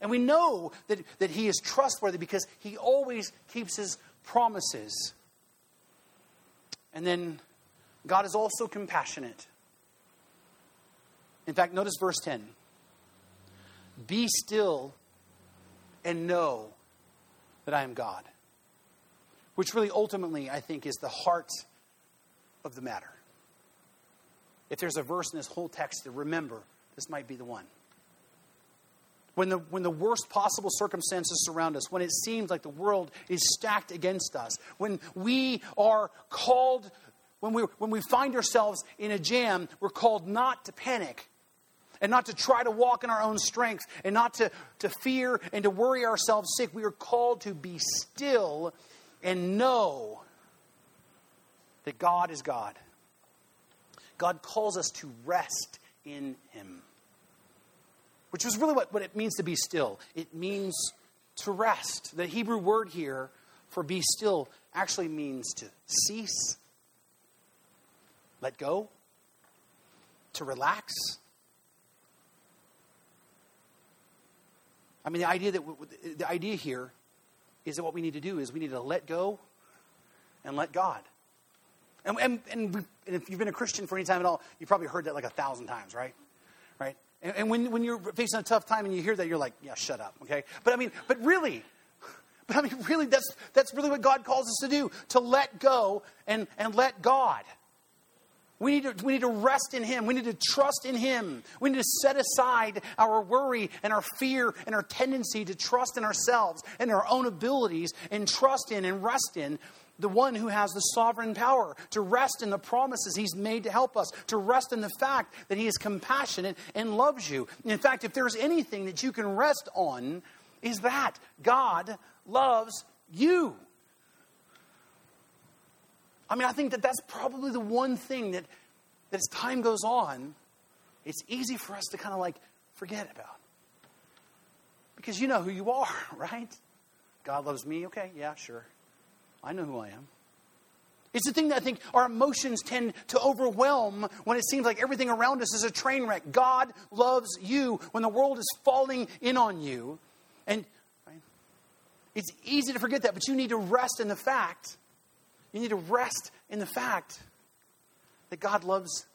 And we know that, that He is trustworthy because He always keeps His promises. And then God is also compassionate. In fact, notice verse 10 Be still and know that I am God. Which really ultimately, I think, is the heart of the matter. If there's a verse in this whole text to remember, this might be the one. When the, when the worst possible circumstances surround us, when it seems like the world is stacked against us, when we are called, when we, when we find ourselves in a jam, we're called not to panic, and not to try to walk in our own strength and not to, to fear and to worry ourselves sick. We are called to be still and know that God is God. God calls us to rest in Him, which is really what, what it means to be still. It means to rest. The Hebrew word here for be still actually means to cease, let go, to relax I mean, the idea that the idea here is that what we need to do is we need to let go and let God. And, and, and, we, and if you've been a Christian for any time at all, you've probably heard that like a thousand times, right? Right? And, and when, when you're facing a tough time and you hear that, you're like, yeah, shut up, okay? But I mean, but really, [LAUGHS] but I mean, really, that's, that's really what God calls us to do to let go and, and let God. We need, to, we need to rest in Him. We need to trust in Him. We need to set aside our worry and our fear and our tendency to trust in ourselves and our own abilities and trust in and rest in the one who has the sovereign power, to rest in the promises He's made to help us, to rest in the fact that He is compassionate and loves you. In fact, if there's anything that you can rest on, is that God loves you. I mean, I think that that's probably the one thing that, that as time goes on, it's easy for us to kind of like forget about. Because you know who you are, [LAUGHS] right? God loves me. Okay, yeah, sure. I know who I am. It's the thing that I think our emotions tend to overwhelm when it seems like everything around us is a train wreck. God loves you when the world is falling in on you. And right, it's easy to forget that, but you need to rest in the fact you need to rest in the fact that God loves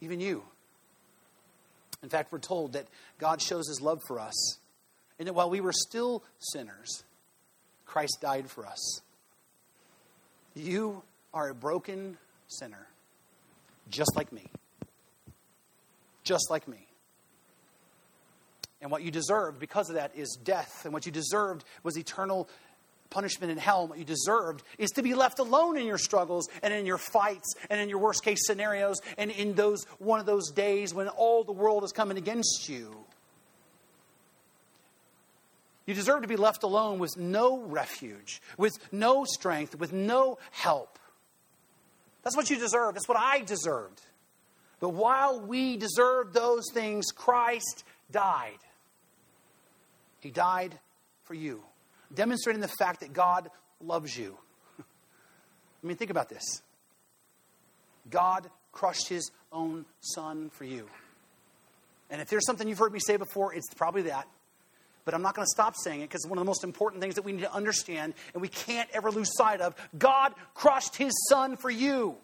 even you. In fact, we're told that God shows his love for us, and that while we were still sinners, Christ died for us. You are a broken sinner, just like me. Just like me. And what you deserved because of that is death. And what you deserved was eternal punishment in hell and what you deserved is to be left alone in your struggles and in your fights and in your worst case scenarios and in those one of those days when all the world is coming against you. You deserve to be left alone with no refuge, with no strength, with no help. That's what you deserve. That's what I deserved. But while we deserved those things, Christ died. He died for you demonstrating the fact that God loves you. [LAUGHS] I mean, think about this God crushed his own son for you. And if there's something you've heard me say before, it's probably that. But I'm not going to stop saying it because one of the most important things that we need to understand and we can't ever lose sight of God crushed his son for you.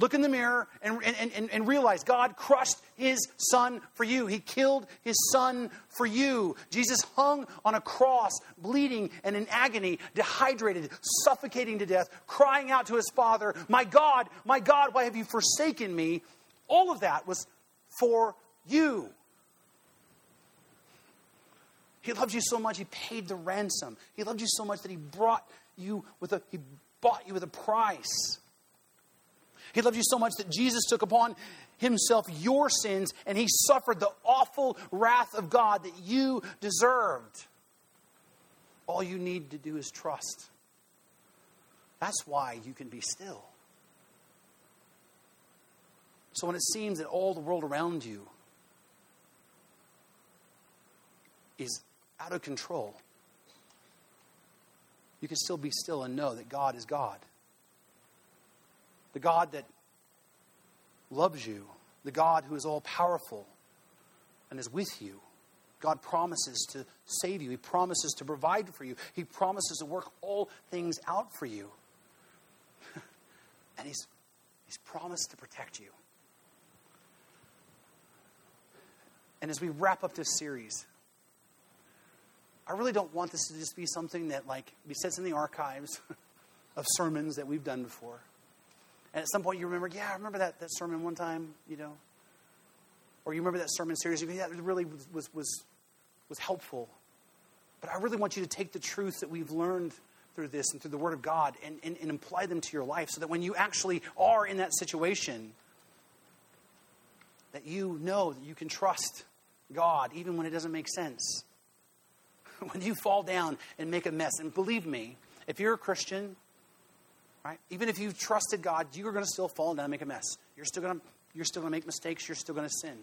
Look in the mirror and, and, and, and, realize God crushed his son for you. He killed his son for you. Jesus hung on a cross, bleeding and in agony, dehydrated, suffocating to death, crying out to his father, My God, my God, why have you forsaken me? All of that was for you. He loved you so much, he paid the ransom. He loved you so much that he brought you with a, he bought you with a price. He loved you so much that Jesus took upon himself your sins and he suffered the awful wrath of God that you deserved. All you need to do is trust. That's why you can be still. So when it seems that all the world around you is out of control, you can still be still and know that God is God. The God that loves you, the God who is all powerful and is with you. God promises to save you. He promises to provide for you. He promises to work all things out for you. [LAUGHS] and he's, he's promised to protect you. And as we wrap up this series, I really don't want this to just be something that like be sits in the archives [LAUGHS] of sermons that we've done before. And at some point you remember, yeah, I remember that, that sermon one time, you know. Or you remember that sermon series, yeah, it really was, was, was, was helpful. But I really want you to take the truth that we've learned through this and through the Word of God and, and, and apply them to your life so that when you actually are in that situation, that you know that you can trust God even when it doesn't make sense. [LAUGHS] when you fall down and make a mess, and believe me, if you're a Christian, right, even if you've trusted God, you're going to still fall down and make a mess. You're still going to, you're still going to make mistakes. You're still going to sin.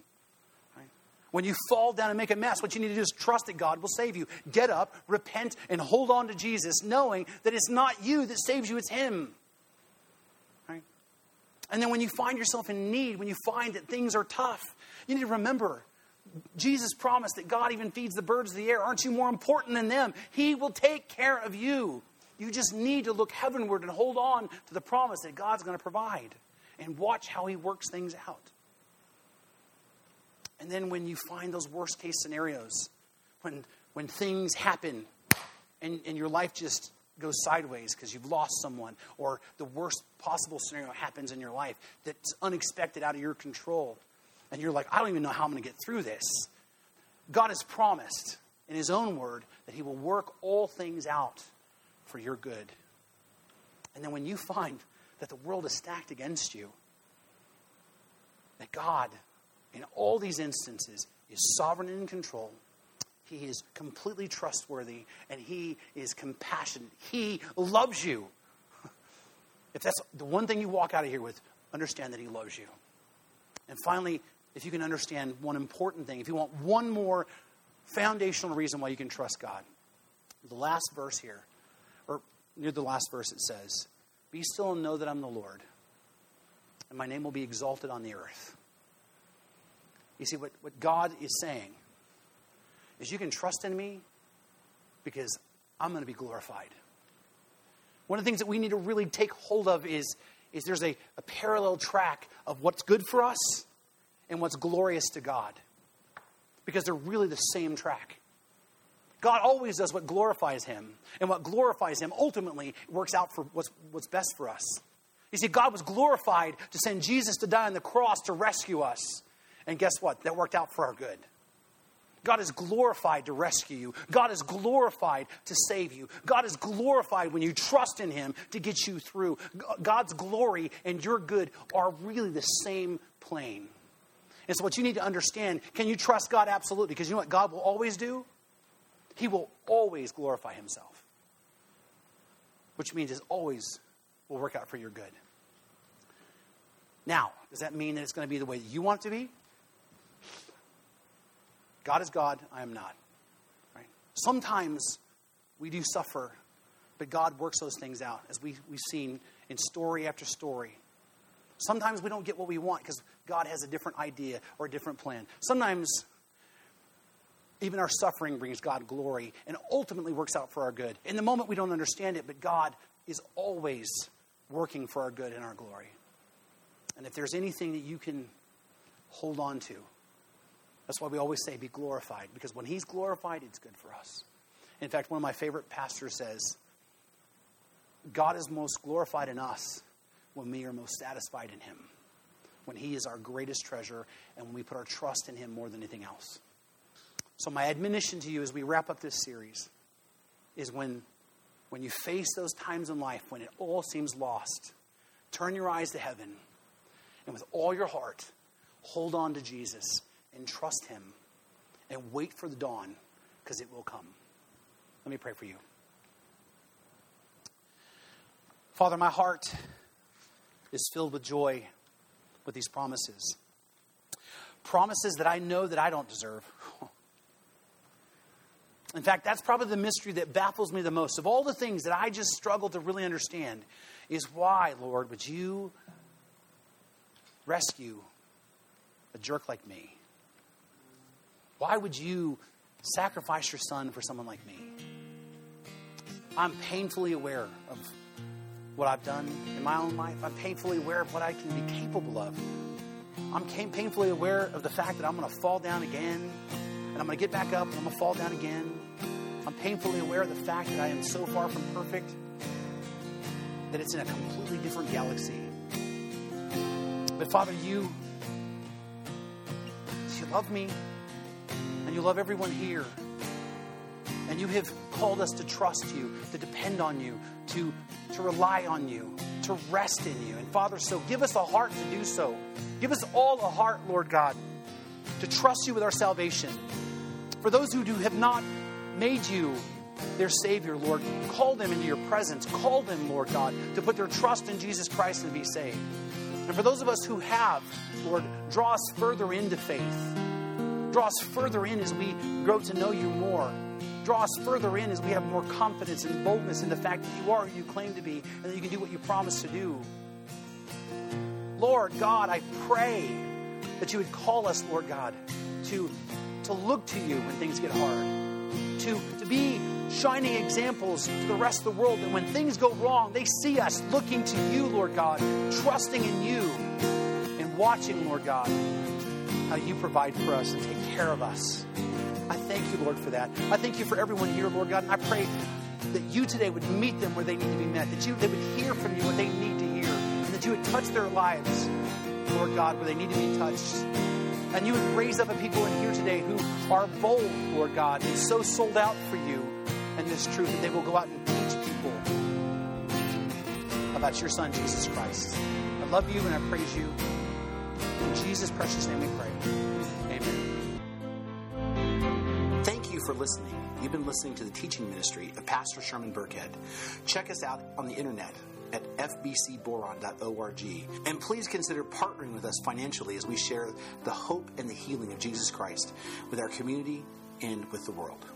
Right? When you fall down and make a mess, what you need to do is trust that God will save you. Get up, repent, and hold on to Jesus, knowing that it's not you that saves you, it's Him. Right? And then when you find yourself in need, when you find that things are tough, you need to remember Jesus promised that God even feeds the birds of the air. Aren't you more important than them? He will take care of you. You just need to look heavenward and hold on to the promise that God's going to provide and watch how He works things out. And then when you find those worst case scenarios, when, when things happen and, and your life just goes sideways because you've lost someone, or the worst possible scenario happens in your life that's unexpected out of your control, and you're like, I don't even know how I'm going to get through this. God has promised in His own word that He will work all things out for your good. And then when you find that the world is stacked against you, that God, in all these instances, is sovereign and in control. He is completely trustworthy and he is compassionate. He loves you. [LAUGHS] If that's the one thing you walk out of here with, understand that he loves you. And finally, if you can understand one important thing, if you want one more foundational reason why you can trust God, the last verse here, or near the last verse, it says, Be still and know that I'm the Lord, and my name will be exalted on the earth. You see, what, what God is saying is you can trust in me because I'm going to be glorified. One of the things that we need to really take hold of is, is there's a, a parallel track of what's good for us and what's glorious to God because they're really the same track. God always does what glorifies Him, and what glorifies Him ultimately works out for what's, what's best for us. You see, God was glorified to send Jesus to die on the cross to rescue us. And guess what? That worked out for our good. God is glorified to rescue you. God is glorified to save you. God is glorified when you trust in Him to get you through. God's glory and your good are really the same plane. And so, what you need to understand can you trust God? Absolutely. Because you know what God will always do? He will always glorify Himself, which means it always will work out for your good. Now, does that mean that it's going to be the way you want it to be? God is God, I am not. Right? Sometimes we do suffer, but God works those things out, as we, we've seen in story after story. Sometimes we don't get what we want because God has a different idea or a different plan. Sometimes even our suffering brings God glory and ultimately works out for our good. In the moment, we don't understand it, but God is always working for our good and our glory. And if there's anything that you can hold on to, that's why we always say be glorified, because when He's glorified, it's good for us. In fact, one of my favorite pastors says, God is most glorified in us when we are most satisfied in Him, when He is our greatest treasure, and when we put our trust in Him more than anything else. So, my admonition to you as we wrap up this series is when, when you face those times in life when it all seems lost, turn your eyes to heaven and with all your heart, hold on to Jesus and trust Him and wait for the dawn because it will come. Let me pray for you. Father, my heart is filled with joy with these promises. Promises that I know that I don't deserve. [LAUGHS] In fact, that's probably the mystery that baffles me the most. Of all the things that I just struggle to really understand, is why, Lord, would you rescue a jerk like me? Why would you sacrifice your son for someone like me? I'm painfully aware of what I've done in my own life. I'm painfully aware of what I can be capable of. I'm painfully aware of the fact that I'm going to fall down again, and I'm going to get back up, and I'm going to fall down again. I'm painfully aware of the fact that I am so far from perfect that it's in a completely different galaxy. But Father, you, you love me, and you love everyone here. And you have called us to trust you, to depend on you, to, to rely on you, to rest in you. And Father, so give us a heart to do so. Give us all a heart, Lord God, to trust you with our salvation. For those who do, have not made you their Savior, Lord, call them into your presence. Call them, Lord God, to put their trust in Jesus Christ and be saved. And for those of us who have, Lord, draw us further into faith. Draw us further in as we grow to know you more draw us further in as we have more confidence and boldness in the fact that you are who you claim to be and that you can do what you promise to do. Lord God, I pray that you would call us, Lord God, to, to look to you when things get hard, to, to be shining examples to the rest of the world that when things go wrong, they see us looking to you, Lord God, trusting in you, and watching, Lord God, how you provide for us and take care of us. I thank you, Lord, for that. I thank you for everyone here, Lord God. And I pray that you today would meet them where they need to be met, that you they would hear from you what they need to hear, and that you would touch their lives, Lord God, where they need to be touched. And you would raise up a people in here today who are bold, Lord God, and so sold out for you and this truth that they will go out and teach people about your Son, Jesus Christ. I love you and I praise you. In Jesus' precious name we pray. For listening. You've been listening to the teaching ministry of Pastor Sherman Burkhead. Check us out on the internet at fbcboron.org. And please consider partnering with us financially as we share the hope and the healing of Jesus Christ with our community and with the world.